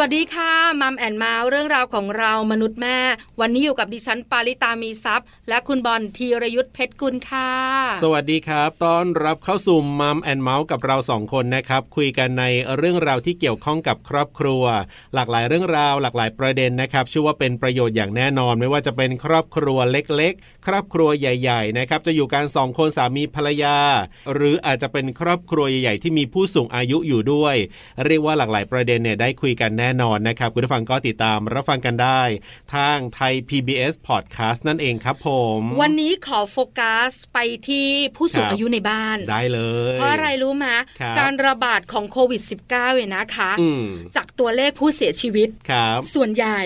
วัสดีค่ะ Mom and Mouth เรื่องราวของเรามนุษย์แม่ วันนี้อยู่กับดิฉันปาริตามีทรัพย์และคุณบอลธีรยุทธเพชรกุลค่ะ สวัสดีครับต้อนรับเข้าสู่ Mom and Mouth กับเราสองคนนะครับคุยกันในเรื่องราวที่เกี่ยวข้องกับครอบครัว หลากหลายเรื่องราว หลากหลายประเด็นนะครับเชื่อว่าเป็นประโยชน์อย่างแน่นอน ไม่ว่าจะเป็นครอบครัวเล็ก ๆ ครอบครัวใหญ่ ๆ นะครับจะอยู่กันสองคนสามีภรรยา หรืออาจจะเป็นครอบครัวใหญ่ๆที่มีผู้สูงอายุอยู่ด้วย เรียกว่าหลากหลายประเด็นเนี่ยได้คุยกันแน่นอนนะครับคุณผู้ฟังก็ติดตามรับฟังกันได้ ทางไทย PBS Podcast นั่นเองครับผม วันนี้ขอโฟกัสไปที่ผู้สูงอายุในบ้านได้เลย เพราะอะไรรู้ไหมการระบาดของโควิด -19 เนี่ยนะคะ จาก ตัวเลขผู้เสียชีวิตครับ ส่วนใหญ่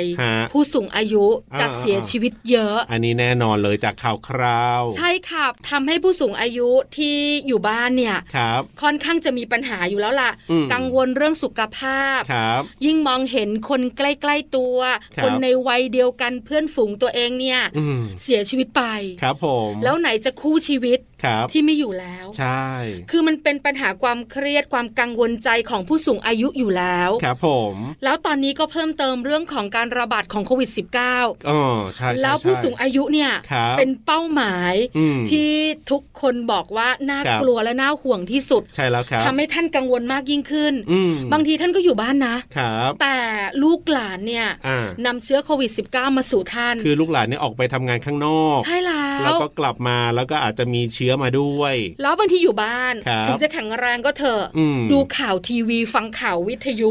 ผู้สูงอายุจะเสียชีวิตเยอะ อันนี้แน่นอนเลยจากข่าวคราว ใช่ครับทำให้ผู้สูงอายุที่อยู่บ้านเนี่ยค่อนข้างจะมีปัญหาอยู่แล้วล่ะ กังวลเรื่องสุขภาพยิ่งมองเห็นคนใกล้ๆตัว คนในวัยเดียวกันเพื่อนฝูงตัวเองเนี่ยเสียชีวิตไปครับผมแล้วไหนจะคู่ชีวิต ที่ไม่อยู่แล้ว ใช่ คือมันเป็นปัญหาความเครียดความกังวลใจของผู้สูงอายุอยู่แล้วครับผม แล้วตอนนี้ก็เพิ่มเติมเรื่องของการระบาดของโควิด -19 อ๋อใช่แล้วผู้สูงอายุเนี่ยเป็นเป้าหมายที่ทุกคนบอกว่าน่ากลัวและน่าห่วงที่สุดใช่แล้วครับทำให้ท่านกังวลมากยิ่งขึ้น บางทีท่านก็อยู่บ้านนะครับแต่ลูกหลานเนี่ยนำเชื้อโควิด -19 มาสู่ท่าน คือลูกหลานเนี่ยออกไปทำงานข้างนอก ใช่แล้วแล้วก็กลับมาแล้วก็อาจจะมีเชื้อมาด้วย แล้วบางทีอยู่บ้าน ถึงจะแข็งแรงก็เถอะดูข่าวทีวีฟังข่าววิทยุ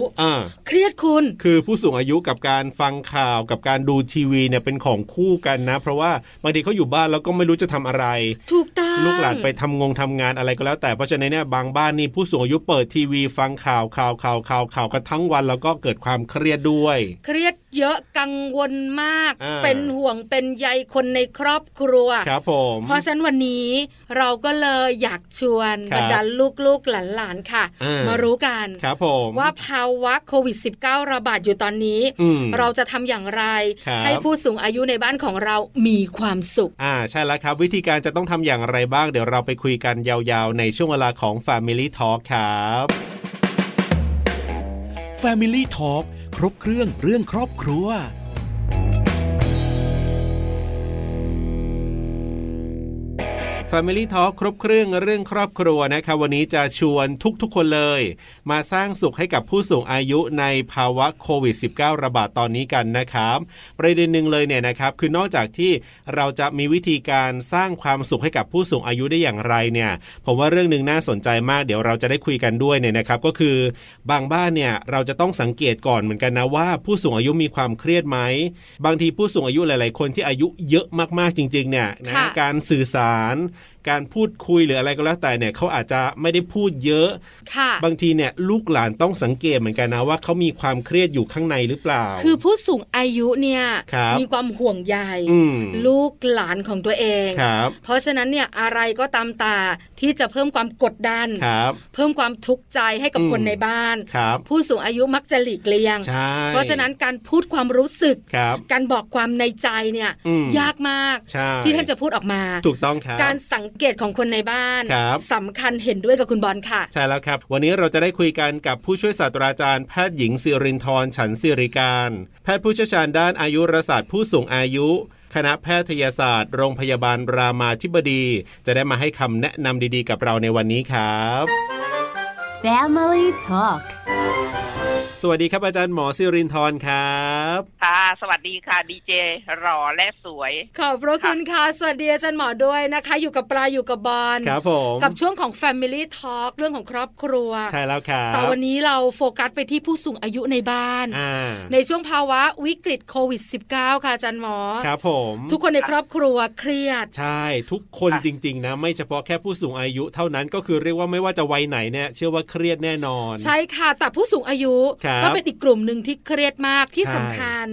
เครียดคุณ คือผู้สูงอายุกับการฟังข่าวกับการดูทีวีเนี่ยเป็นของคู่กันนะ เพราะว่าบางทีเขาอยู่บ้านแล้วก็ไม่รู้จะทำอะไร ถูกต้องลูกหลานไปทำงงทำงานอะไรก็แล้ว แต่เพราะฉะนั้นเนี่ยบางบ้านนี่ผู้สูงอายุเปิดทีวีฟังข่าวข่าวข่าวข่าวข่าวกันทั้งวันแล้วก็เกิดความเครียดด้วย เครียดเยอะกังวลมาก เป็นห่วงเป็นใยคนในครอบครัวครับผมเพราะฉะนั้นวันนี้เราก็เลยอยากชวนบรรดาลูกๆหลานๆค่ะ มารู้กันครับผมว่าภาวะโควิด -19 ระบาดอยู่ตอนนี้ เราจะทำอย่างไรให้ผู้สูงอายุในบ้านของเรามีความสุข อ่าใช่แล้วครับ วิธีการจะต้องทำอย่างไรบ้าง เดี๋ยวเราไปคุยกันยาวๆ ในช่วงเวลาของ Family Talk ครับ Family Talk ครบเครื่องเรื่องครอบครัว Family Talk ครบเครื่องเรื่องครอบครัวนะครับวันนี้จะชวนทุกๆคนเลย มาสร้างสุขให้กับผู้สูงอายุในภาวะโควิด -19 ระบาดตอนนี้กันนะครับประเด็นหนึ่งเลยเนี่ยนะครับคือนอกจากที่เราจะมีวิธีการสร้างความสุขให้กับผู้สูงอายุได้อย่างไรเนี่ยผมว่าเรื่องหนึ่งน่าสนใจมากเดี๋ยวเราจะได้คุยกันด้วยเนี่ยนะครับก็คือบางบ้านเนี่ยเราจะต้องสังเกตก่อนเหมือนกันนะว่า ผู้สูงอายุมีความเครียดไหมบางทีผู้สูงอายุหลาย ๆ คนที่อายุเยอะมากๆจริง ๆ เนี่ยนะการสื่อสาร การพูดคุยหรืออะไรก็แล้วแต่เนี่ยเขาอาจจะไม่ได้พูดเยอะค่ะ บางทีเนี่ยลูกหลานต้องสังเกตเหมือนกันนะว่าเขามีความเครียดอยู่ข้างในหรือเปล่า คือผู้สูงอายุเนี่ยมีความห่วงใยลูกหลานของตัวเองเพราะฉะนั้นเนี่ยอะไรก็ตามตาที่จะเพิ่มความกดดันเพิ่มความทุกข์ใจให้กับคนในบ้าน ผู้สูงอายุมักจะหลีกเลี่ยง เพราะฉะนั้นการพูดความรู้สึก การบอกความในใจเนี่ยยากมากที่ท่านจะพูดออกมา ถูกต้องครับการสังเกตของคนในบ้านสำคัญเห็นด้วยกับคุณบอลค่ะ ใช่แล้วครับ วันนี้เราจะได้คุยกันกับผู้ช่วยศาสตราจารย์แพทย์หญิงสิรินทร์ฉันสิริการ แพทย์ผู้เชี่ยวชาญด้านอายุรศาสตร์ผู้สูงอายุ คณะแพทยศาสตร์ โรงพยาบาลรามาธิบดี จะได้มาให้คำแนะนำดีๆ กับเราในวันนี้ครับ Family Talk สวัสดีครับอาจารย์หมอซิรินทร์ครับค่ะ สวัสดีค่ะดีเจรอและสวย ขอบพระคุณค่ะ สวัสดีอาจารย์หมอด้วยนะคะ อยู่กับปลาอยู่กับบอลครับผมกับช่วงของ Family Talk เรื่องของครอบครัว ใช่แล้วครับแต่วันนี้เราโฟกัสไปที่ผู้สูงอายุในบ้าน ในช่วงภาวะวิกฤตโควิด -19 ค่ะอาจารย์หมอครับผมทุกคนในครอบครัวเครียด ใช่ทุกคนจริง ๆ นะ ไม่เฉพาะแค่ผู้สูงอายุเท่านั้นก็คือเรียกว่าไม่ว่าจะวัยไหนเนี่ยเชื่อว่าเครียดแน่นอน ใช่ค่ะแต่ผู้สูงอายุก็เป็นอีกกลุ่มหนึ่งที่เครียดมากที่สำคัญ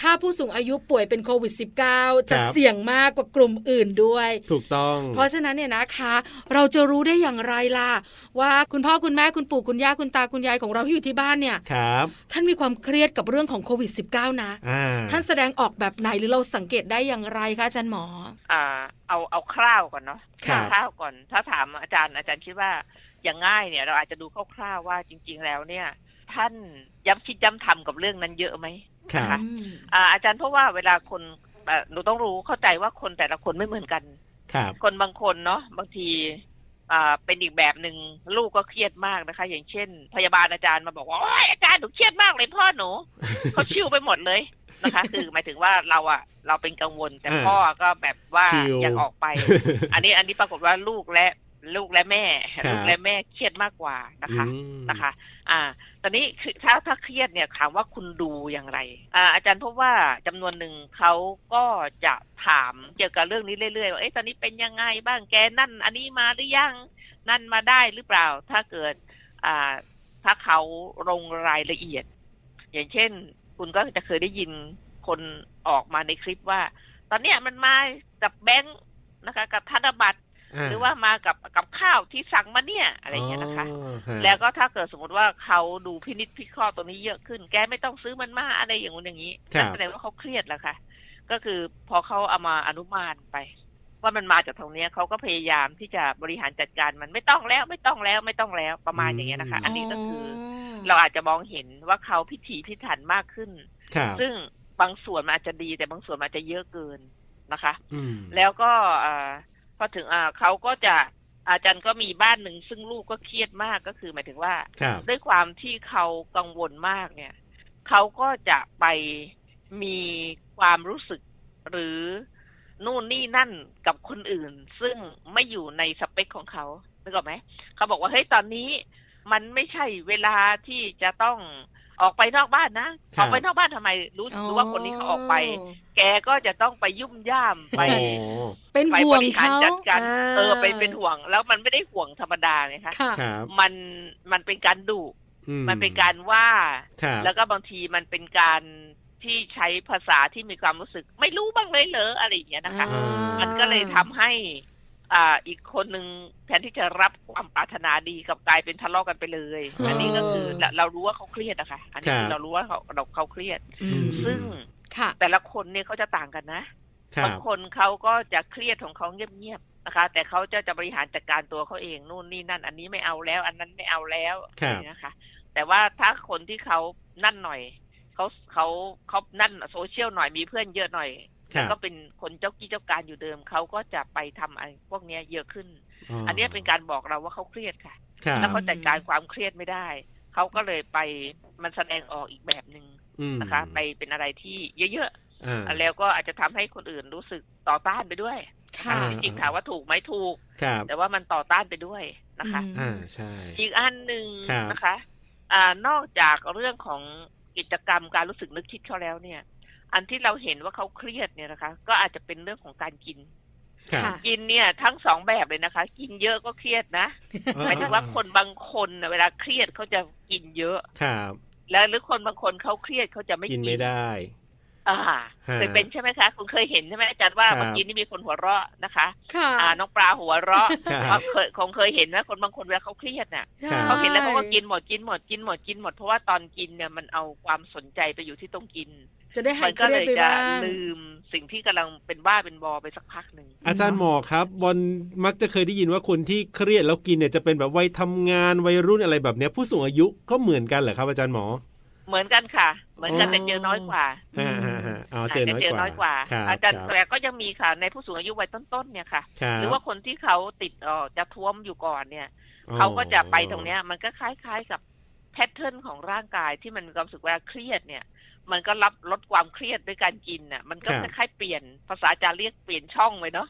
ถ้าผู้สูงอายุป่วยเป็นโควิด -19 จะเสี่ยงมากกว่ากลุ่มอื่นด้วย ถูกต้อง เพราะฉะนั้นเนี่ยนะคะ เราจะรู้ได้อย่างไรล่ะ ว่าคุณพ่อคุณแม่คุณปู่คุณย่าคุณตาคุณยายของเราที่อยู่ที่บ้านเนี่ยครับท่านมีความเครียดกับเรื่องของโควิด -19 นะ ท่านแสดงออกแบบไหนหรือเราสังเกตได้อย่างไรคะอาจารย์หมออ่าเอาเอาคร่าวก่อนเนาะคร่าวก่อน ถ้าถามอาจารย์อาจารย์คิดว่าอย่างง่ายเนี่ยเราอาจจะดูคร่าวๆว่าจริง ๆ แล้วเนี่ย ท่านย้ำคิดย้ำทำกับเรื่องนั้นเยอะไหมค่ะอาจารย์เพราะว่าเวลาคนหนูต้องรู้เข้าใจว่าคนแต่ละคนไม่เหมือนกันครับคนบางคนเนาะบางทีอ่าเป็นอีกแบบหนึ่งลูกก็เครียดมากนะคะ อย่างเช่น พยาบาลอาจารย์มาบอกว่าอาจารย์หนูเครียดมากเลยพ่อหนูเขาชิวไปหมดเลยนะคะ คือหมายถึงว่าเราอะเราเป็นกังวล แต่พ่อก็แบบว่าอยากออกไป อันนี้อันนี้ปรากฏว่าลูกและลูกและแม่ ลูกและแม่เครียดมากกว่านะคะนะคะ อ่าตอนนี้คือถ้าถ้าเครียดเนี่ยถามว่าคุณดูอย่างไรอ่าอาจารย์พบว่าจำนวนหนึ่งเขาก็จะถามเกี่ยวกับเรื่องนี้เรื่อยๆว่าเอ๊ะตอนนี้เป็นยังไงบ้างแกนั่น อันนี้มาหรือยังนั่นมาได้หรือเปล่า ถ้าเกิดอ่าถ้าเขาลงรายละเอียด อย่างเช่น คุณก็จะเคยได้ยินคนออกมาในคลิปว่า ตอนเนี้ยมันมากับแบงค์นะคะ กับธนบัตร หรือว่ามากับกับข้าวที่สั่งมาเนี่ยอะไรเงี้ยนะคะ แล้วก็ถ้าเกิดสมมติว่าเขาดูพินิจพิเคราะห์ตรงนี้เยอะขึ้น แกไม่ต้องซื้อมันมาอะไรอย่างงู้นอย่างนี้นั่นแสดงว่าเขาเครียดแล้วค่ะ ก็คือพอเขาเอามาอนุมานไป ว่ามันมาจากตรงนี้เขาก็พยายามที่จะบริหารจัดการมันไม่ต้องแล้วไม่ต้องแล้วไม่ต้องแล้วประมาณอย่างเงี้ยนะคะ อันนี้ก็คือเราอาจจะมองเห็นว่าเขาพิถีพิถันมากขึ้น ซึ่งบางส่วนมันอาจจะดีแต่บางส่วนมันอาจจะเยอะเกินนะคะ แล้วก็ พอถึงอ่าเขาก็จะอาจารย์ก็มีบ้านหนึ่งซึ่งลูกก็เครียดมากก็คือหมายถึงว่า ด้วยความที่เขากังวลมากเนี่ยเขาก็จะไปมีความรู้สึกหรือนู่นนี่นั่นกับคนอื่น ซึ่งไม่อยู่ในสเปคของเขานึกออกไหมเขาบอกว่าเฮ้ยตอนนี้มันไม่ใช่เวลาที่จะต้อง ออกไปนอกบ้านนะออกไปนอกบ้านทำไมรู้รู้ว่าคนนี้เขาออกไป แกก็จะต้องไปยุ่มย่ามไปเป็นห่วงเขาจัดการเออไปเป็นห่วง แล้วมันไม่ได้ห่วงธรรมดาไงคะมันมันเป็นการดุมันเป็นการว่า แล้วก็บางทีมันเป็นการที่ใช้ภาษาที่มีความรู้สึก ไม่รู้บ้างเลยเหรออะไรอย่างเงี้ยนะคะ มันก็เลยทำให้ อ่าอีกคนหนึ่งแทนที่จะรับความปรารถนาดีกับกลายเป็นทะเลาะกันไปเลย อันนี้ก็คือเรารู้ว่าเขาเครียดอะค่ะอันนี้เรารู้ว่าเขาเราเขาเครียด ซึ่งแต่ละคนเนี่ยเขาจะต่างกันนะบางคนเขาก็จะเครียดของเขาเงียบๆนะคะ แต่เขาจะจะบริหารจัดการตัวเขาเองนู่นนี่นั่น อันนี้ไม่เอาแล้ว อันนั้นไม่เอาแล้วนะคะ แต่ว่าถ้าคนที่เขานั่นหน่อยเขาเขาเขานั่นโซเชียลหน่อยมีเพื่อนเยอะหน่อย แล้วก็เป็นคนเจ้ากี้เจ้าการอยู่เดิมเขาก็จะไปทำอะไรพวกนี้เยอะขึ้น อันนี้เป็นการบอกเราว่าเขาเครียดค่ะ แล้วเขาจัดการความเครียดไม่ได้ เขาก็เลยไปมันแสดงออกอีกแบบหนึ่งนะคะ ไปเป็นอะไรที่เยอะๆแล้วก็อาจจะทำให้คนอื่นรู้สึกต่อต้านไปด้วยจริงๆถามว่าถูกไหมถูก แต่ว่ามันต่อต้านไปด้วยนะคะอ่าใช่อีกอันหนึ่งนะคะ อ่านอกจากเรื่องของกิจกรรมการรู้สึกนึกคิดเขาแล้วเนี่ย อันที่เราเห็นว่าเขาเครียดเนี่ยนะคะ ก็อาจจะเป็นเรื่องของการกินกินเนี่ยทั้งสองแบบเลยนะคะ กินเยอะก็เครียดนะหมายถึงว่าคนบางคนเวลาเครียดเขาจะกินเยอะครับ แล้วหรือคนบางคนเขาเครียดเขาจะไม่กินไม่ได้ อ่าเคยเป็นใช่ไหมคะคุณเคยเห็นใช่ไหมอาจารย์ว่าเมื่อกี้นี่มีคนหัวเราะนะคะอ่าน้องปลาหัวเราะเคยคงเคยเห็นนะคนบางคนเวลาเขาเครียดเนี่ยเขาเห็นแล้วเขาก็กินหมดกินหมดกินหมดกินหมดเพราะว่าตอนกินเนี่ยมันเอาความสนใจไปอยู่ที่ต้องกินจะได้หายเครียดไปบ้างลืมสิ่งที่กำลังเป็นบ้าเป็นบอไปสักพักหนึ่งอาจารย์หมอครับบอลมักจะเคยได้ยินว่าคนที่เครียดแล้วกินเนี่ยจะเป็นแบบวัยทำงานวัยรุ่นอะไรแบบเนี้ยผู้สูงอายุก็เหมือนกันเหรอครับอาจารย์หมอ เหมือนกันค่ะ เหมือนกันแต่เจอน้อยกว่าอ๋อเจอน้อยกว่าอาจารย์แต่ก็ยังมีค่ะในผู้สูงอายุวัยต้นๆเนี่ยค่ะ หรือว่าคนที่เขาติดอ๋อจะท่วมอยู่ก่อนเนี่ยเขาก็จะไปตรงเนี้ย มันก็คล้ายๆกับแพทเทิร์นของร่างกายที่มันมีความรู้สึกว่าเครียดเนี่ย มันก็รับลดความเครียดด้วยการกินน่ะ มันก็คล้ายๆเปลี่ยนภาษาจะเรียกเปลี่ยนช่องไปเนาะ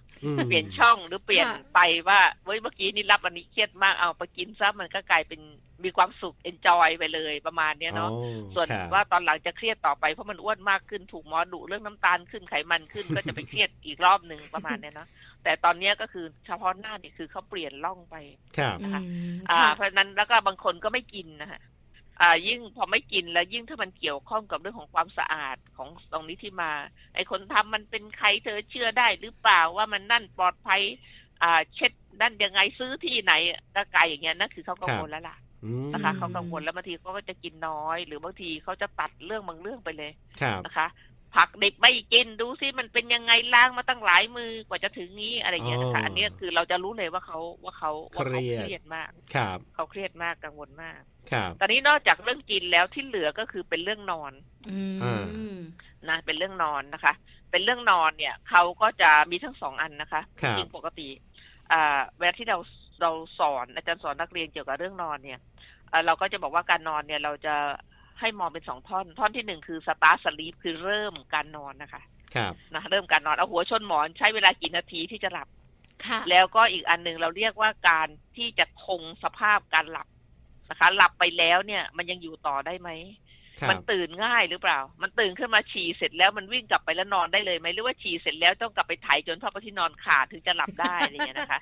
เปลี่ยนช่องหรือเปลี่ยนไปว่าเฮ้ยเมื่อกี้นี่รับอันนี้เครียดมากเอาไปกินซะมันก็กลายเป็น มีความสุขเอนจอยไปเลยประมาณเนี้ยเนาะส่วนว่าตอนหลังจะเครียดต่อไปเพราะมันอ้วนมากขึ้นถูกหมอดุเรื่องน้ำตาลขึ้นไขมันขึ้นก็จะไปเครียดอีกรอบหนึ่งประมาณเนี้ยเนาะแต่ตอนนี้ก็คือเฉพาะหน้านี่คือเขาเปลี่ยนล่องไปนะคะอ่า เพราะนั้นแล้วก็บางคนก็ไม่กินนะฮะอ่ายิ่งพอไม่กินแล้วยิ่งถ้ามันเกี่ยวข้องกับเรื่องของความสะอาดของตรงนี้ที่มา ไอ้คนทำมันเป็นใครเธอเชื่อได้หรือเปล่าว่ามันนั่นปลอดภัย อ่า เช็ดนั่นยังไงซื้อที่ไหนก็ไกลอย่างเงี้ยนั่นคือเขากังวลแล้วล่ะ นะคะเขากังวลแล้วบางทีเขาก็จะกินน้อย หรือบางทีเขาจะตัดเรื่องบางเรื่องไปเลยนะคะ ผักดิบไม่กินดูซิมันเป็นยังไงล้างมาตั้งหลายมือกว่าจะถึงนี้อะไรเงี้ยนะคะอันนี้คือเราจะรู้เลยว่าเขาว่าเขาว่าเขาเครียดมากครับเขาเครียดมากกังวลมากครับตอนนี้นอกจากเรื่องกินแล้วที่เหลือก็คือเป็นเรื่องนอนนะเป็นเรื่องนอนนะคะ เป็นเรื่องนอนเนี่ยเขาก็จะมีทั้งสองอันนะคะจริงปกติ อ่าเวลาที่เราเราสอนอาจารย์สอนนักเรียนเกี่ยวกับเรื่องนอนเนี่ย เราก็จะบอกว่าการนอนเนี่ยเราจะให้มองเป็นสองท่อน ท่อนที่หนึ่งคือสตาร์สลีปคือเริ่มการนอนนะคะ ครับนะเริ่มการนอนเอาหัวชนหมอนใช้เวลากี่นาทีที่จะหลับค่ะแล้วก็อีกอันหนึ่งเราเรียกว่าการที่จะคงสภาพการหลับนะคะ หลับไปแล้วเนี่ย มันยังอยู่ต่อได้ไหม มันตื่นง่ายหรือเปล่า มันตื่นขึ้นมาฉี่เสร็จแล้วมันวิ่งกลับไปแล้วนอนได้เลยไหมหรือว่าฉี่เสร็จแล้วต้องกลับไปถ่ายจนพ่อที่นอนขาดถึงจะหลับได้อะไรเงี้ยนะคะ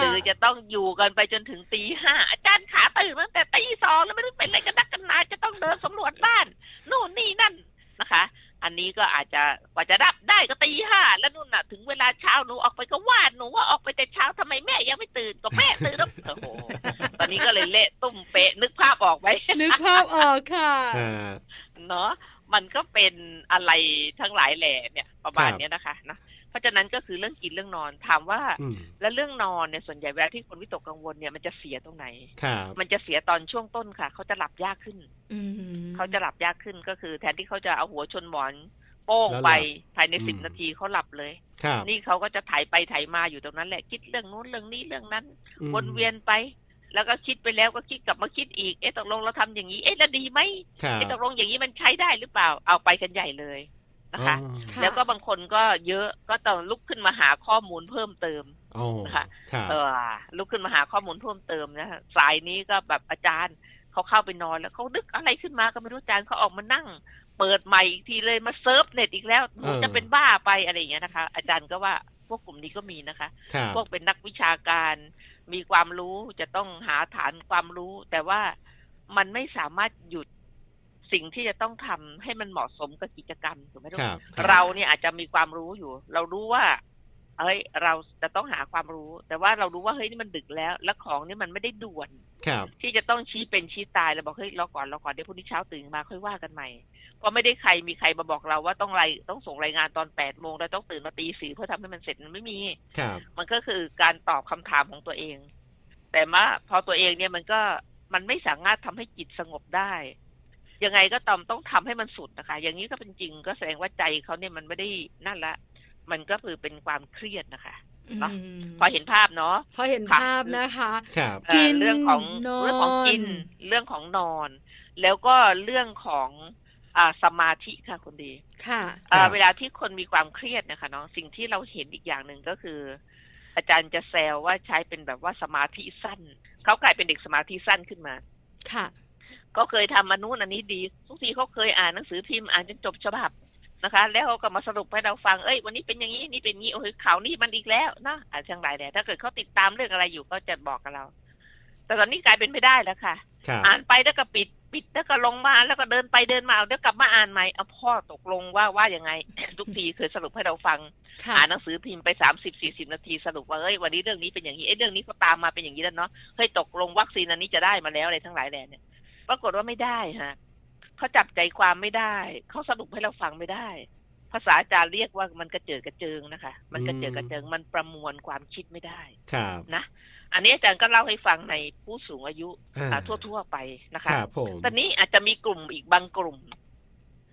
หรือจะต้องอยู่กันไปจนถึงตีห้าอาจารย์ขาตื่นตั้งแต่ตีสองแล้วไม่รู้เป็นอะไรกันนักกันนาจะต้องเดินสำรวจบ้านนู่นนี่นั่นนะคะ อันนี้ก็อาจจะกว่าจะดับได้ก็ตีห้าแล้วนู่นน่ะ ถึงเวลาเช้าหนูออกไปก็วาดหนูว่าออกไปแต่เช้าทำไมแม่ยังไม่ตื่นก็แม่ตื่นแล้วโอ้โหตอนนี้ก็เลยเละตุ้มเป๊ะนึกภาพออกไหมนึกภาพออกค่ะเนาะมันก็เป็นอะไรทั้งหลายแหล่เนี่ยประมาณนี้นะคะนะเพ ราะฉะนั้นก็คือเรื่องกินเรื่องนอนถามว่า แล้วเรื่องนอนเนี่ยส่วนใหญ่เวลาที่คนวิตกกังวลเนี่ยมันจะเสียตรงไหนมันจะเสียตอนช่วงต้นค่ะ เขาจะหลับยากขึ้นเขาจะหลับยากขึ้นก็คือ แทนที่เขาจะเอาหัวชนหมอนโป้งไปภายในสิบนาทีเขาหลับเลยนี่เขาก็จะถ่ายไปถ่ายมาอยู่ตรงนั้นแหละคิดเรื่องนู้นเรื่องนี้เรื่องนั้นวนเวียนไป แล้วก็คิดไปแล้วก็คิดกลับมาคิดอีกเอ๊ะตกลงเราทำอย่างนี้เอ๊ะแล้วดีไหมเอ๊ะตกลงอย่างนี้มันใช้ได้หรือเปล่าเอาไปกันใหญ่เลย นะคะ แล้วก็บางคนก็เยอะก็ต้องลุกขึ้นมาหาข้อมูลเพิ่มเติมนะคะเออลุกขึ้นมาหาข้อมูลเพิ่มเติมนะสายนี้ก็แบบอาจารย์เขาเข้าไปนอนแล้วเขาดึกอะไรขึ้นมาก็ไม่รู้อาจารย์เขาออกมานั่ง เปิดใหม่อีกทีเลยมาเซิร์ฟเน็ตอีกแล้วจะเป็นบ้าไปอะไรอย่างเงี้ยนะคะ อาจารย์ก็ว่าพวกกลุ่มนี้ก็มีนะคะ พวกเป็นนักวิชาการ มีความรู้จะต้องหาฐานความรู้ แต่ว่ามันไม่สามารถหยุด สิ่งที่จะต้องทำให้มันเหมาะสมกับกิจกรรมถูกไหมทุกคนเราเนี่ยอาจจะมีความรู้อยู่ เรารู้ว่าเฮ้ยเราจะต้องหาความรู้ แต่ว่าเรารู้ว่าเฮ้ยนี่มันดึกแล้ว แล้วของนี่มันไม่ได้ด่วนที่จะต้องชี้เป็นชี้ตายเราบอกเฮ้ยรอก่อนรอก่อนเดี๋ยวพรุ่งนี้เช้าตื่นมาค่อยว่ากันใหม่เพราะไม่ได้ใครมีใครมาบอกเราว่าต้องไรต้องส่งรายงานตอนแปดโมงแล้วต้องตื่นมาตีสี่เพื่อทำให้มันเสร็จมันไม่มีมันก็คือการตอบคำถามของตัวเอง แต่มาพอตัวเองเนี่ยมันก็มันไม่สามารถทำให้จิตสงบได้ ยังไงก็ตามต้องทำให้มันสุดนะคะ อย่างนี้ก็เป็นจริงก็แสดงว่าใจเขาเนี่ยมันไม่ได้นั่นละ มันก็คือเป็นความเครียดนะคะเนาะพอเห็นภาพเนาะพอเห็นภาพนะคะครับเรื่องของเรื่องของกิน เรื่องของนอน แล้วก็เรื่องของอ่าสมาธิค่ะคุณดี ค่ะเวลาที่คนมีความเครียดนะคะน้องสิ่งที่เราเห็นอีกอย่างหนึ่งก็คือ อาจารย์จะแซวว่าใช้เป็นแบบว่าสมาธิสั้น เขากลายเป็นเด็กสมาธิสั้นขึ้นมา ค่ะ ก็เคยทำมานุษย์อันนี้ดี ทุกทีเขาเคยอ่านหนังสือพิมพ์อ่านจนจบฉบับนะคะ แล้วเขาก็มาสรุปให้เราฟังเอ้ยวันนี้เป็นอย่างนี้นี่เป็นงี้โอ้ยข่าวนี้มันอีกแล้วนะอ่าช่างไรแต่ถ้าเกิดเขาติดตามเรื่องอะไรอยู่ก็จะบอกกับเรา แต่ตอนนี้กลายเป็นไม่ได้แล้วค่ะ อ่านไปแล้วก็ปิดปิดแล้วก็ลงมาแล้วก็เดินไปเดินมาแล้วกลับมาอ่านใหม่เอาพ่อตกลงว่าว่ายังไง ทุกทีเคยสรุปให้เราฟัง อ่านหนังสือพิมพ์ไปสามสิบสี่สิบนาทีสรุปว่าเอ้ยวันนี้เรื่องนี้เป็นอย่างนี้เอ้ยเรื่องนี้ก็ตามมาเป็นอย่างนี้แล้วเนาะเฮ้ยตกลงวัคซีนอันนี้จะได้มาแล้วอะไรทั้งหลายแหล่เนี่ย ปรากฏว่าไม่ได้ฮะเขาจับใจความไม่ได้เขาสรุปให้เราฟังไม่ได้ ภาษาอาจารย์เรียกว่ามันกระเจิดกระเจิงนะคะ มันกระเจิดกระเจิงมันประมวลความคิดไม่ได้ครับนะอันนี้อาจารย์ก็เล่าให้ฟังในผู้สูงอายุทั่ว ๆ ไปนะคะครับผมตอนนี้อาจจะมีกลุ่มอีกบางกลุ่ม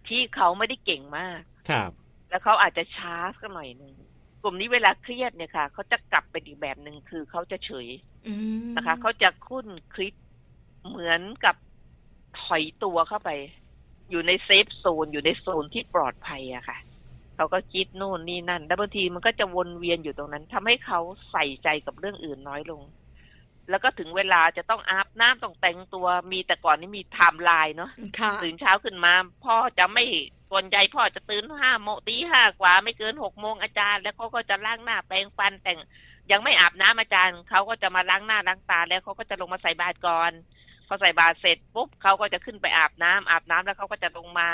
ที่เขาไม่ได้เก่งมากครับ แล้วเขาอาจจะช้าสักหน่อยหนึ่งกลุ่มนี้เวลาเครียดเนี่ยค่ะเขาจะกลับไปอีกแบบหนึ่งคือเขาจะเฉยนะคะเขาจะครุ่นคิดเหมือนกับ ถอยตัวเข้าไป อยู่ใน safe zone อยู่ในโซนที่ปลอดภัยอะค่ะเขาก็คิดโน่นนี่นั่น แล้วบางทีมันก็จะวนเวียนอยู่ตรงนั้นทำให้เขาใส่ใจกับเรื่องอื่นน้อยลง แล้วก็ถึงเวลาจะต้องอาบน้ำต้องแต่งตัว มีแต่ก่อนนี่มีไทม์ไลน์เนาะตื่นเช้าขึ้นมา พ่อจะไม่ส่วนใหญ่พ่อจะตื่นห้าโมงตีห้ากว่า ไม่เกินหกโมงอาจารย์ แล้วเขาก็จะล้างหน้าแปรงฟันแต่งยังไม่อาบน้ำอาจารย์เขาก็จะมาล้างหน้าล้างตาแล้วเขาก็จะลงมาใส่บาตรก่อน พอใส่บาตรเสร็จปุ๊บเขาก็จะขึ้นไปอาบน้ำอาบน้ำแล้วเขาก็จะลงมา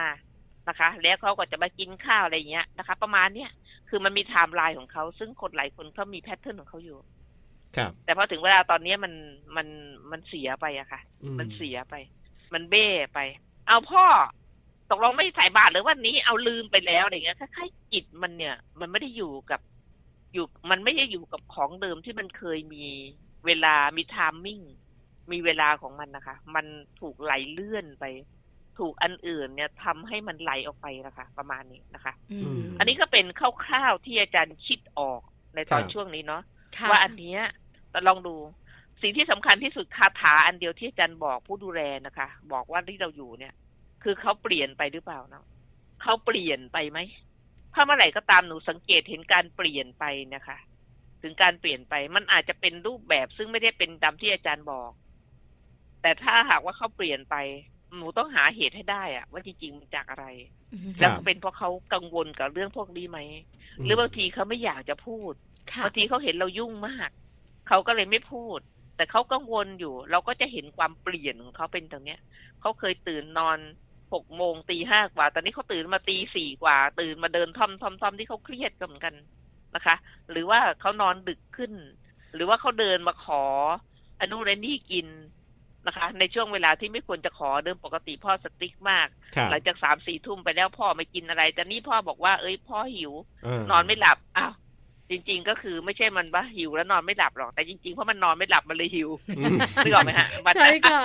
นะคะ แล้วเขาก็จะมากินข้าวอะไรเงี้ยนะคะ ประมาณเนี้ยคือมันมีไทม์ไลน์ของเขาซึ่งคนหลายคนเขามี pattern ของเขาอยู่ ครับ แต่พอถึงเวลาตอนนี้มันมันมันเสียไปอะค่ะ มันเสียไป มันเบ้ไป เอาพ่อตกลงไม่ใส่บาตรหรือวันนี้เอาลืมไปแล้วอะไรเงี้ยคล้ายๆจิตมันเนี่ย มันไม่ได้อยู่กับอยู่ มันไม่ได้อยู่กับของเดิมที่มันเคยมีเวลามีไทามมิ่ง มีเวลาของมันนะคะ มันถูกไหลเลื่อนไป ถูกอันอื่นเนี่ยทำให้มันไหลออกไปนะคะ ประมาณนี้นะคะอันนี้ก็เป็นคร่าวๆที่อาจารย์คิดออกในตอนช่วงนี้เนาะว่าอันเนี้ยลองดูสิ่งที่สำคัญที่สุดคาถาอันเดียวที่อาจารย์บอกผู้ดูแลนะคะ บอกว่าที่เราอยู่เนี่ย คือเขาเปลี่ยนไปหรือเปล่าเนาะเขาเปลี่ยนไปไหมถ้าเมื่อไหร่ก็ตามหนูสังเกตเห็นการเปลี่ยนไปนะคะ ถึงการเปลี่ยนไปมันอาจจะเป็นรูปแบบซึ่งไม่ได้เป็นตามที่อาจารย์บอก แต่ถ้าหากว่าเขาเปลี่ยนไป หนูต้องหาเหตุให้ได้อะว่าจริงๆมันจากอะไร แล้วเป็นเพราะเขากังวลกับเรื่องพวกนี้ไหม หรือบางทีเขาไม่อยากจะพูดบางทีเขาเห็นเรายุ่งมาก เขาก็เลยไม่พูด แต่เขากังวลอยู่ เราก็จะเห็นความเปลี่ยนของเขาเป็นตรงเนี้ยเขาเคยตื่นนอนหกโมงตีห้ากว่า ตอนนี้เขาตื่นมาตีสี่กว่า ตื่นมาเดินท่อมท่อมท่อมที่เขาเครียดกันเหมือนกันนะคะ หรือว่าเขานอนดึกขึ้น หรือว่าเขาเดินมาขออนุเรนี่กิน นะคะ ในช่วงเวลาที่ไม่ควรจะขอเดิมปกติพ่อสติ๊กมาก หลังจากสามสี่ทุ่มไปแล้วพ่อไม่กินอะไร แต่นี่พ่อบอกว่าเอ้ยพ่อหิว นอนไม่หลับอ้าวจริง ๆ ก็คือไม่ใช่มันว่าหิวแล้วนอนไม่หลับหรอกแต่จริงๆเพราะมันนอนไม่หลับมันเลยหิวนึกออกไหมฮะใช่ค่ะ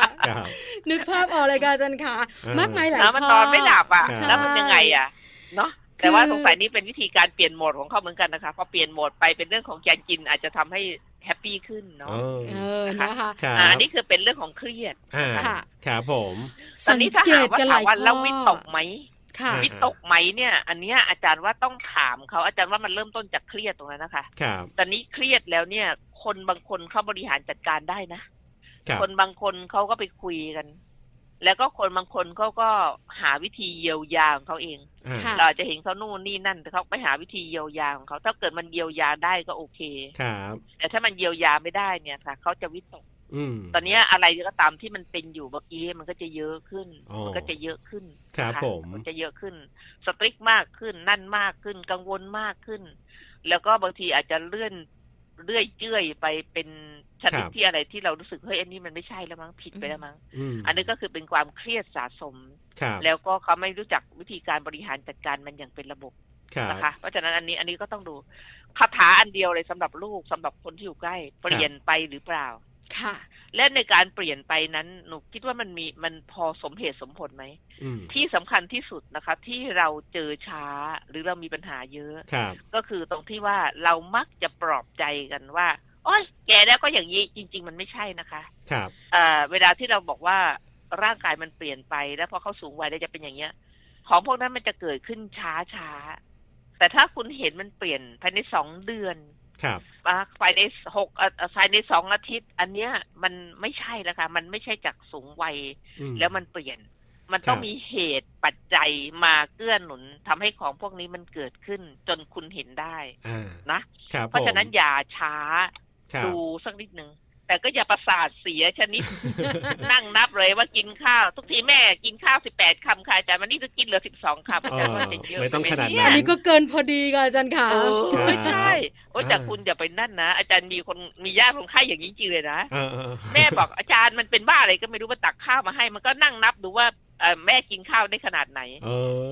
นึกภาพออกเลยค่ะจันค่ะมากมายหลายข้อมันนอนไม่หลับอะแล้วมันยังไงอะเนาะแต่ว่าสงสัยนี้เป็นวิธีการเปลี่ยนโหมดของเขาเหมือนกันนะคะพอเปลี่ยนโหมดไปเป็นเรื่องของการกินอาจจะทำให้ แฮปปี้ขึ้นเนาะเออนะคะอันนี้คือเป็นเรื่องของเครียดค่ะครับผมตอนนี้ถ้าหากว่าถามว่าแล้ววิตกไหมวิตกไหมเนี่ย อันนี้อาจารย์ว่าต้องถามเขาอาจารย์ว่ามันเริ่มต้นจากเครียดตรงนั้นนะคะครับตอนนี้เครียดแล้วเนี่ย คนบางคนเขาบริหารจัดการได้นะ คนบางคนเขาก็ไปคุยกัน แล้วก็คนบางคนเขาก็หาวิธีเยียวยาของเขาเอง เราจะเห็นเขานู่นนี่นั่นแต่เขาไปหาวิธีเยียวยาของเขาถ้าเกิดมันเยียวยาได้ก็โอเคครับ แต่ถ้ามันเยียวยาไม่ได้เนี่ยค่ะเขาจะวิตกตอนนี้อะไรก็ตามที่มันเป็นอยู่เมื่อกี้มันก็จะเยอะขึ้น มันก็จะเยอะขึ้นครับผมมันจะเยอะขึ้น สตริกมากขึ้นนั่นมากขึ้นกังวลมากขึ้น แล้วก็บางทีอาจจะเลื่อน เลื่อยเจื่อยไปเป็นชนิดที่อะไรที่เรารู้สึกเฮ้ยอันนี้มันไม่ใช่แล้วมั้งผิดไปแล้วมั้งอันนี้ก็คือเป็นความเครียดสะสม แล้วก็เขาไม่รู้จักวิธีการบริหารจัดการมันอย่างเป็นระบบนะคะเพราะฉะนั้นอันนี้อันนี้ก็ต้องดูคาถาอันเดียวเลยสำหรับลูกสำหรับคนที่อยู่ใกล้เปลี่ยนไปหรือเปล่า ค่ะ และในการเปลี่ยนไปนั้นหนูคิดว่ามันมีมันพอสมเหตุสมผลไหมที่สำคัญที่สุดนะคะ ที่เราเจอช้าหรือเรามีปัญหาเยอะก็คือตรงที่ว่าเรามักจะปลอบใจกันว่าโอ้ยแกแล้วก็อย่างนี้จริง ๆ มันไม่ใช่นะคะ ครับเวลาที่เราบอกว่าร่างกายมันเปลี่ยนไปแล้วพอเข้าสูงวัยแล้วจะเป็นอย่างเงี้ย ของพวกนั้นมันจะเกิดขึ้นช้าช้าแต่ถ้าคุณเห็นมันเปลี่ยนภายในสองเดือน ครับภายในหกภายในสองอาทิตย์ อันเนี้ยมันไม่ใช่แล้วค่ะ มันไม่ใช่จากสูงวัย แล้วมันเปลี่ยน มันต้องมีเหตุปัจจัยมาเกื้อหนุนทำให้ของพวกนี้มันเกิดขึ้น จนคุณเห็นได้นะ เพราะฉะนั้นอย่าช้าดูสักนิดหนึ่ง แต่ก็อย่าประสาทเสียชนิด นั่งนับเลยว่ากินข้าว ทุกทีแม่กินข้าวสิบแปดคำค่ะอาจารย์วันนี้จะกินเหลือสิบสองคำอาจารย์ว่าจะเยอะไม่ต้องขนาดนั้นอันนี้ก็เกินพอดีค่ะอาจารย์ค่ะไม่ใช่โอ้แต่คุณอย่าไปนั่นนะ อาจารย์มีคนมีญาติคนไข้อย่างนี้จริงเลยนะแม่บอกอาจารย์มันเป็นบ้าอะไรก็ไม่รู้มาตักข้าวมาให้ มันก็นั่งนับดูว่าแม่กินข้าวได้ขนาดไหน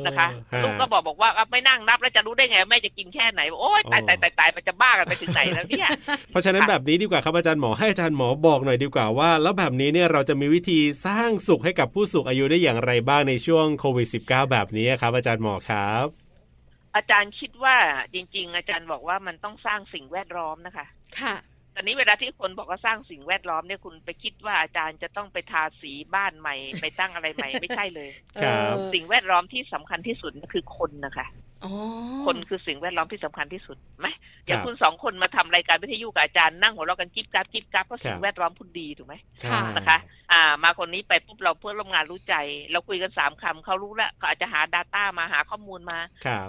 นะคะลูกก็บอกบอกว่าไม่นั่งนับแล้วจะรู้ได้ไง แม่จะกินแค่ไหนโอ้ยตายตายตายตายมันจะบ้ากันไปถึงไหนแล้วเนี่ยเพราะฉะนั้นแบบนี้ดีกว่าครับอาจารย์หมอให้อาจารย์หมอบอกหน่อยดีกว่าว่า แล้วแบบนี้เนี่ยเราจะมีวิธีสร้างสุขให้กับผู้สูงอายุได้อย่างไรบ้างในช่วงโควิด -19 แบบนี้ครับ อาจารย์หมอครับ อาจารย์คิดว่าจริง ๆ อาจารย์บอกว่ามันต้องสร้างสิ่งแวดล้อมนะคะ ค่ะ ตอนนี้เวลาที่คนบอกว่าสร้างสิ่งแวดล้อมเนี่ยคุณไปคิดว่าอาจารย์จะต้องไปทาสีบ้านใหม่ ไปตั้งอะไรใหม่ไม่ใช่เลย ครับ สิ่งแวดล้อมที่สำคัญที่สุดคือคนนะคะ คนคือสิ่งแวดล้อมที่สำคัญที่สุดไหมอย่างคุณสองคนมาทำรายการวิทยุกับอาจารย์นั่งหัวเราะกันกิ๊บกับกิ๊บกับก็สิ่งแวดล้อมพูดดีถูกไหมนะคะ อ่า มาคนนี้ไปปุ๊บเราเพื่อร่วมงานรู้ใจ เราคุยกันสามคำเขารู้แล้วเขาอาจจะหา Data มาหาข้อมูลมา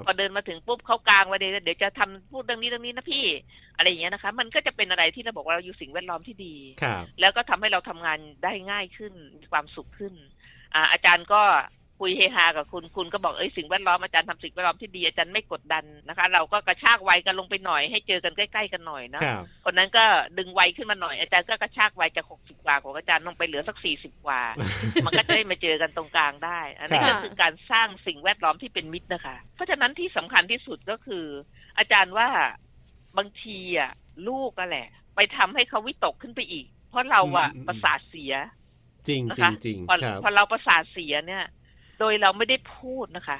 พอเดินมาถึงปุ๊บเขากลางไว้เดี๋ยวจะทำพูดเรื่องนี้เรื่องนี้นะพี่ อะไรอย่างเงี้ยนะคะ มันก็จะเป็นอะไรที่เราบอกว่าเราอยู่สิ่งแวดล้อมที่ดี แล้วก็ทำให้เราทำงานได้ง่ายขึ้นมีความสุขขึ้นอ่าอาจารย์ก็ คุยเฮฮากับคุณคุณก็บอกเอ้ยสิ่งแวดล้อมอาจารย์ทำสิ่งแวดล้อมที่ดีอาจารย์ไม่กดดันนะคะ เราก็กระชากวัยกันลงไปหน่อยให้เจอกันใกล้ๆกันหน่อยนะคนนั้นก็ดึงวัยขึ้นมาหน่อยอาจารย์ก็กระชากวัยจากหกสิบกว่าของอาจารย์ลงไปเหลือสักสี่สิบกว่า มันก็จะได้มาเจอกันตรงกลางได้ อันนี้ก็คือการสร้างสิ่งแวดล้อมที่เป็นมิตรนะคะ เพราะฉะนั้นที่สำคัญที่สุดก็คือ อาจารย์ว่าบางทีอะลูกก็แหละ ไปทำให้เขาวิตกขึ้นไปอีก เพราะเราอะประสาทเสีย จริงจริงจริงพอเราประสาทเสียเนี่ยโดยเราไม่ได้พูดนะคะ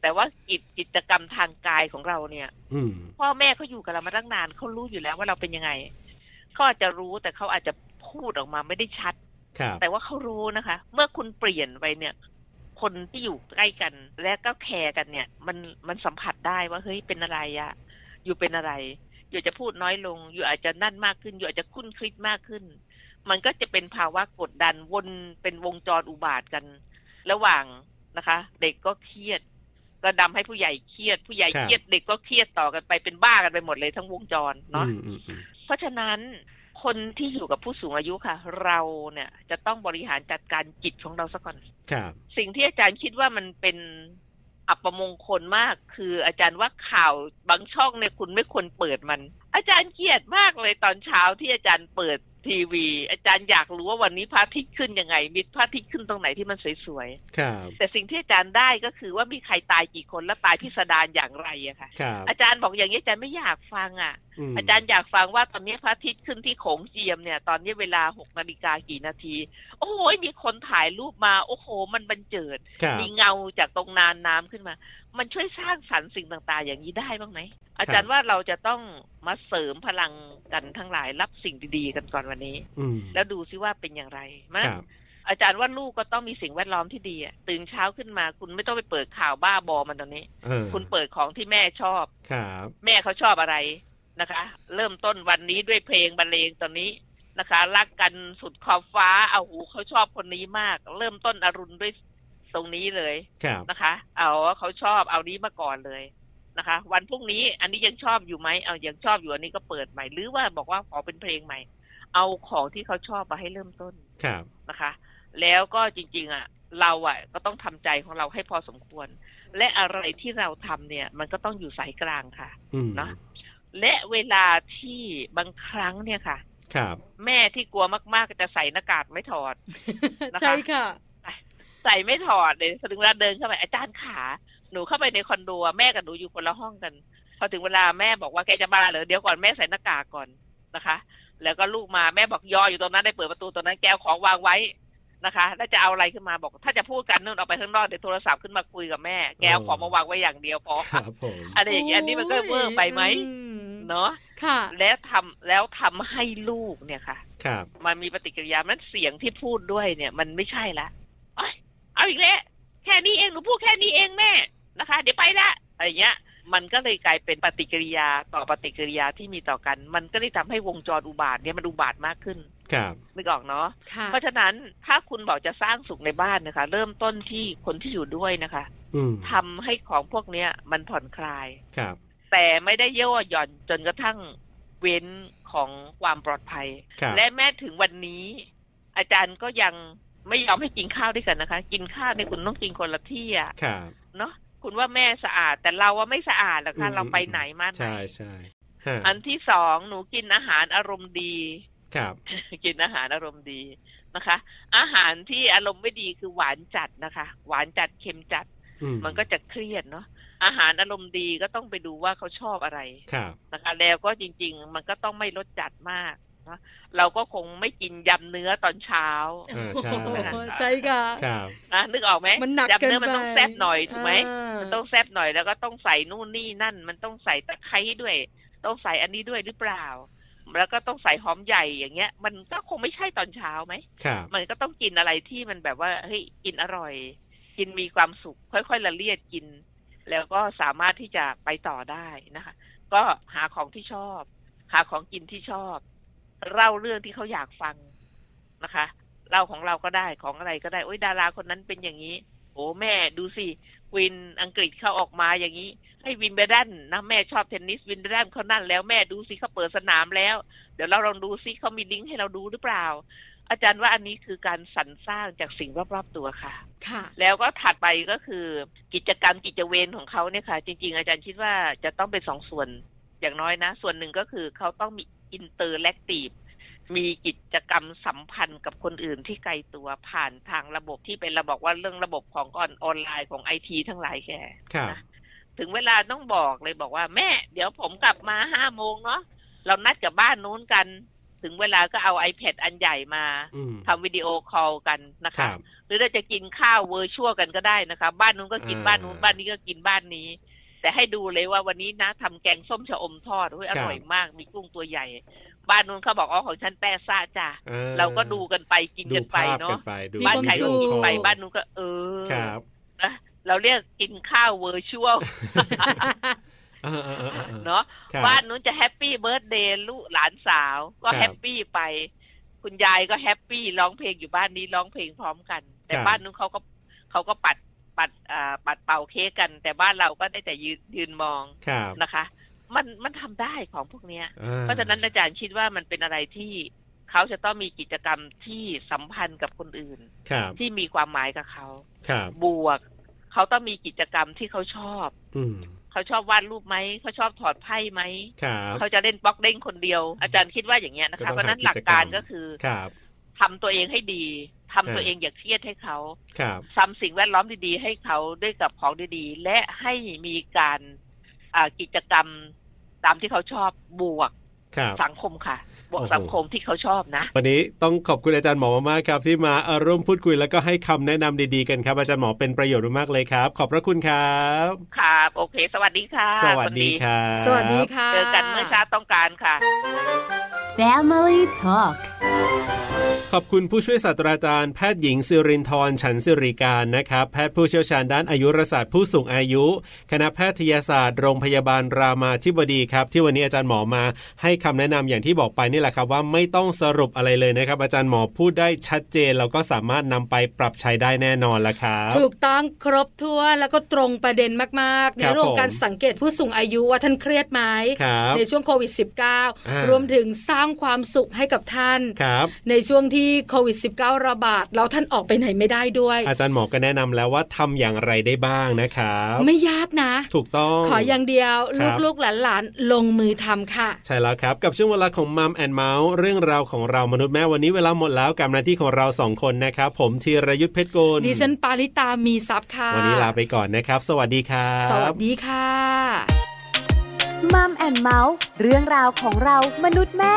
แต่ว่ากิจกิจกรรมทางกายของเราเนี่ย อืพ่อแม่เขาอยู่กับเรามาตั้งนานเขารู้อยู่แล้วว่าเราเป็นยังไงเขาอาจจะรู้แต่เขาอาจจะพูดออกมาไม่ได้ชัดแต่ว่าเขารู้นะคะ เมื่อคุณเปลี่ยนไปเนี่ย คนที่อยู่ใกล้กัน และก็แคร์กันเนี่ย มันมันสัมผัสได้ว่าเฮ้ยเป็นอะไรอะอยู่เป็นอะไร อยู่จะพูดน้อยลง อยู่อาจจะนั่นมากขึ้น อยู่อาจจะคุ้นคิดมากขึ้น มันก็จะเป็นภาวะกดดันวนเป็นวงจรอุบาทกัน ระหว่าง นะคะ เด็กก็เครียด ก็ดำให้ผู้ใหญ่เครียด ผู้ใหญ่เครียดเด็กก็เครียดต่อกันไปเป็นบ้ากันไปหมดเลยทั้งวงจรเนาะเพราะฉะนั้นคนที่อยู่กับผู้สูงอายุค่ะ เราเนี่ยจะต้องบริหารจัดการจิตของเราซะก่อนครับ สิ่งที่อาจารย์คิดว่ามันเป็นอัปมงคลมาก คืออาจารย์ว่าข่าวบางช่องเนี่ยคุณไม่ควรเปิดมัน อาจารย์เกลียดมากเลยตอนเช้าที่อาจารย์เปิด ทีวี อาจารย์อยากรู้ว่าวันนี้พระอาทิตย์ขึ้นยังไง มีพระอาทิตย์ขึ้นตรงไหนที่มันสวยๆครับแต่สิ่งที่อาจารย์ได้ก็คือว่ามีใครตายกี่คนและตายพิสดารอย่างไรอะค่ะ อาจารย์บอกอย่างนี้อาจารย์ไม่อยากฟังอะ อาจารย์อยากฟังว่าตอนนี้พระอาทิตย์ขึ้นที่โขงเจียมเนี่ย ตอนนี้เวลาหกนาฬิกากี่นาที โอ้โหมีคนถ่ายรูปมา โอ้โห มันบันเจิด มีเงาจากตรงนานน้ำขึ้นมา มันช่วยสร้างสรรค์สิ่งต่างๆ อย่างนี้ได้บ้างไหม อาจารย์ว่าเราจะต้องมาเสริมพลังกันทั้งหลายรับสิ่งดีๆ กันก่อนวันนี้ แล้วดูซิว่าเป็นอย่างไรมาอาจารย์ว่าลูกก็ต้องมีสิ่งแวดล้อมที่ดีอะตื่นเช้าขึ้นมาคุณไม่ต้องไปเปิดข่าวบ้าบอมันตรงนี้ คุณเปิดของที่แม่ชอบครับแม่เขาชอบอะไรนะคะ เริ่มต้นวันนี้ด้วยเพลงบรรเลงตอนนี้นะคะ รักกันสุดขอบฟ้าเอาหูเขาชอบคนนี้มาก เริ่มต้นอรุณด้วย ตรงนี้เลยนะคะ เอาเขาชอบเอานี้มาก่อนเลยนะคะ วันพรุ่งนี้อันนี้ยังชอบอยู่ไหมเอายังชอบอยู่อันนี้ก็เปิดใหม่หรือว่าบอกว่าขอเป็นเพลงใหม่ เอาของที่เขาชอบมาให้เริ่มต้นครับนะคะ แล้วก็จริง ๆ อะ เราอะ ก็ต้องทำใจของเราให้พอสมควร และอะไรที่เราทำเนี่ย มันก็ต้องอยู่สายกลางค่ะเนาะและเวลาที่บางครั้งเนี่ยค่ะ ครับ แม่ที่กลัวมากๆก็จะใส่หน้ากากไม่ถอดนะคะใช่ค่ะ ใส่ไม่ถอดเลยพอถึงเวลาเดินเข้าไปอาจารย์ขา หนูเข้าไปในคอนโดแม่กับหนูอยู่คนละห้องกัน พอถึงเวลาแม่บอกว่าแกจะมาเหรอเดี๋ยวก่อนแม่ใส่หน้ากากก่อนนะคะ แล้วก็ลูกมาแม่บอกยออยู่ตรงนั้นได้เปิดประตูตรงนั้นแก้วของวางไว้นะคะ แล้วจะเอาอะไรขึ้นมาบอก ถ้าจะพูดกันนู่นออกไปข้างนอกเดี๋ยวโทรศัพท์ขึ้นมาคุยกับแม่ แก้วของมาวางไว้อย่างเดียวพอครับผมอะไรอย่างนี้อันนี้มันก็เวอร์ไปไหมเนาะค่ะ แล้วทำแล้วทำให้ลูกเนี่ยค่ะครับมันมีปฏิกิริยามันเสียงที่พูดด้วยเนี่ย มันไม่ใช่ละ เอาอีกแล้วแค่นี้เองหนูพูดแค่นี้เองแม่นะคะ เดี๋ยวไปละอะไรเงี้ย มันก็เลยกลายเป็นปฏิกิริยาต่อปฏิกิริยาที่มีต่อกัน มันก็เลยทำให้วงจรอุบาทเนี่ยมันอุบาทมากขึ้น ครับไม่ออกเนาะเพราะฉะนั้นถ้าคุณบอกจะสร้างสุขในบ้านนะคะ เริ่มต้นที่คนที่อยู่ด้วยนะคะทำให้ของพวกเนี้ยมันผ่อนคลายครับ แต่ไม่ได้ย่อหย่อนจนกระทั่งเว้นของความปลอดภัย และแม้ถึงวันนี้ อาจารย์ก็ยัง ไม่ยอมให้กินข้าวด้วยกันนะคะ กินข้าวในคุณต้องกินคนละที่อะเนาะคุณว่าแม่สะอาด แต่เราว่าไม่สะอาดหรอกค่ะเราไปไหนมาไหนใช่ใช่อันที่สองหนูกินอาหารอารมณ์ดี ครับ กินอาหารอารมณ์ดีนะคะ อาหารที่อารมณ์ไม่ดีคือหวานจัดนะคะ หวานจัดเค็มจัด มันก็จะเครียดเนาะอาหารอารมณ์ดีก็ต้องไปดูว่าเขาชอบอะไรนะคะแล้วก็จริง ๆ มันก็ต้องไม่รสจัดมาก นะเราก็คงไม่กินยำเนื้อตอนเช้าใช่ใช่ค่ะนะนึกออกไหมยำเนื้อมันต้องแซ่บหน่อยถูกไหมมันต้องแซ่บหน่อยแล้วก็ต้องใส่นู่นนี่นั่น มันต้องใส่ตะไคร้ด้วย ต้องใส่อันนี้ด้วยหรือเปล่า แล้วก็ต้องใส่หอมใหญ่อย่างเงี้ย มันก็คงไม่ใช่ตอนเช้าไหมมันก็ต้องกินอะไรที่มันแบบว่าเฮ้ยกินอร่อย กินมีความสุข ค่อยๆละเลียดกิน แล้วก็สามารถที่จะไปต่อได้นะคะ ก็หาของที่ชอบ หาของกินที่ชอบ เล่าเรื่องที่เขาอยากฟังนะคะเล่าของเราก็ได้ของอะไรก็ได้โอ้ยดาราคนนั้นเป็นอย่างนี้โอ้แม่ดูสิวินอังกฤษเขาออกมาอย่างนี้ ให้วิมเบิลดันนะแม่ชอบเทนนิสวิมเบิลดันเขานั่นแล้วแม่ดูสิเขาเปิดสนามแล้ว เดี๋ยวเราลองดูสิเขามีลิงก์ให้เราดูหรือเปล่า อาจารย์ว่าอันนี้คือการสรรสร้างจากสิ่งรอบๆตัวค่ะ ค่ะ แล้วก็ถัดไปก็คือกิจกรรมกิจเวรของเขาเนี่ยค่ะ จริง ๆ อาจารย์คิดว่าจะต้องเป็นสองส่วนอย่างน้อยนะ ส่วนหนึ่งก็คือเขาต้องมี interactive มีกิจกรรมสัมพันธ์กับคนอื่นที่ไกลตัวผ่านทางระบบที่เป็นระบบว่าเรื่องระบบของออนออนไลน์ของไอทีทั้งหลายแกครับนะถึงเวลาต้องบอกเลยบอกว่าแม่ เดี๋ยวผมกลับมาห้าโมงเนาะเรานัดกับบ้านนู้นกัน ถึงเวลาก็เอา iPad อันใหญ่มาอืมทำวิดีโอคอลกันนะคคะรับหรือเราจะกินข้าวเวอร์ชวลกันก็ได้นะคะ บ้านนู้นก็กินอ่าบ้านนู้นบ้านนี้ก็กินบ้านนี้ แต่ให้ดูเลยว่าวันนี้นะทำแกงส้มชะอมทอดเฮ้ยอร่อยมาก มีกุ้งตัวใหญ่ บ้านนู้นเขาบอกอ๋อของฉันแป้ซ่าจ้ะอ่เราก็ดูกันไปกินดูกันไปภาพกัเนาะนไปดูมีบ้านความใครก็สุขกินไปคบ้านนู้นก็ เออครับนะเราเรียกกินข้าว virtualเออเออเออเออเนาะครับบ้านนู้นจะ happy birthday ลูกหลานสาวก็ครับ happy ไป คุณยายก็ happy ร้องเพลงอยู่บ้านนี้ร้องเพลงพร้อมกัน แต่ครับบ้านนู้นเขาก็เขาก็ปัด ปัดอ่าปัดเป่าเค้กกัน แต่บ้านเราก็ได้แต่ยืนยืนมองครับนะคะ มันมันทำได้ของพวกเนี้ยอ่เพราะฉะนั้นอาจารย์คิดว่ามันเป็นอะไรที่เขาจะต้องมีกิจกรรมที่สัมพันธ์กับคนอื่นครับที่มีความหมายกับเขาครับบวกเขาต้องมีกิจกรรมที่เขาชอบอืมเขาชอบวาดรูปไหมเขาชอบถอดไพ่ไหมครับเขาจะเล่นบล็อกเด้งคนเดียว อาจารย์คิดว่าอย่างเงี้ยนะก็คะต้องเพราะฉะนั้นหาหลักกิจกรรมการก็คือครับ ทำตัวเองให้ดีทำตัวอ่าเองอย่าเครียดให้เขาครับทำสิ่งแวดล้อมดีๆ ให้เขาด้วยกับของดีๆ และให้มีการอ่ากิจกรรมตามที่เขาชอบบวกครับสังคมค่ะบวกโอ้โห สังคมที่เขาชอบนะ วันนี้ต้องขอบคุณอาจารย์หมอมากๆครับ ที่มาเอ่อร่วมพูดคุยแล้วก็ให้คำแนะนำดีๆกันครับ อาจารย์หมอเป็นประโยชน์มากๆเลยครับ ขอบพระคุณครับครับโอเค สวัสดีค่ะ สวัสดีครับสวัสดีค่ะเจอกันเมื่อชาติต้องการค่ะ Family Talk ขอบคุณผู้ช่วยศาสตราจารย์แพทย์หญิงสิรินทร์ฉันสิริการนะครับ แพทย์ผู้เชี่ยวชาญด้านอายุรศาสตร์ผู้สูงอายุ คณะแพทยศาสตร์โรงพยาบาลรามาธิบดีครับ ที่วันนี้อาจารย์หมอมาให้คำแนะนำอย่างที่บอกไปนี่แหละครับว่าไม่ต้องสรุปอะไรเลยนะครับ อาจารย์หมอพูดได้ชัดเจนแล้วก็สามารถนำไปปรับใช้ได้แน่นอนละครับถูกต้องครบถ้วนแล้วก็ตรงประเด็นมากๆ ในครับเรื่องของการผมสังเกตผู้สูงอายุว่าท่านเครียดไหมครับในช่วงโควิดอ่า -19 รวมถึงสร้างความสุขให้กับท่านครับในช่วงที่โควิด -19 ระบาดแล้วท่านออกไปไหนไม่ได้ด้วย อาจารย์หมอก็แนะนำแล้วว่าทำอย่างไรได้บ้างนะครับไม่ยากนะ ถูกต้องขออย่างเดียวครับลูกๆหลานๆลงมือทำค่ะ ใช่แล้วครับกับช่วงเวลาของ Mom and Mouth เรื่องราวของเรามนุษย์แม่วันนี้เวลาหมดแล้วกับหน้าที่ของเราสองคนนะครับ ผมธีรยุทธเพชรกุลดิฉันปาริตามีซับค่ะ วันนี้ลาไปก่อนนะครับ สวัสดีครับสวัสดีค่ะ Mom and Mouth เรื่องราวของเรามนุษย์แม่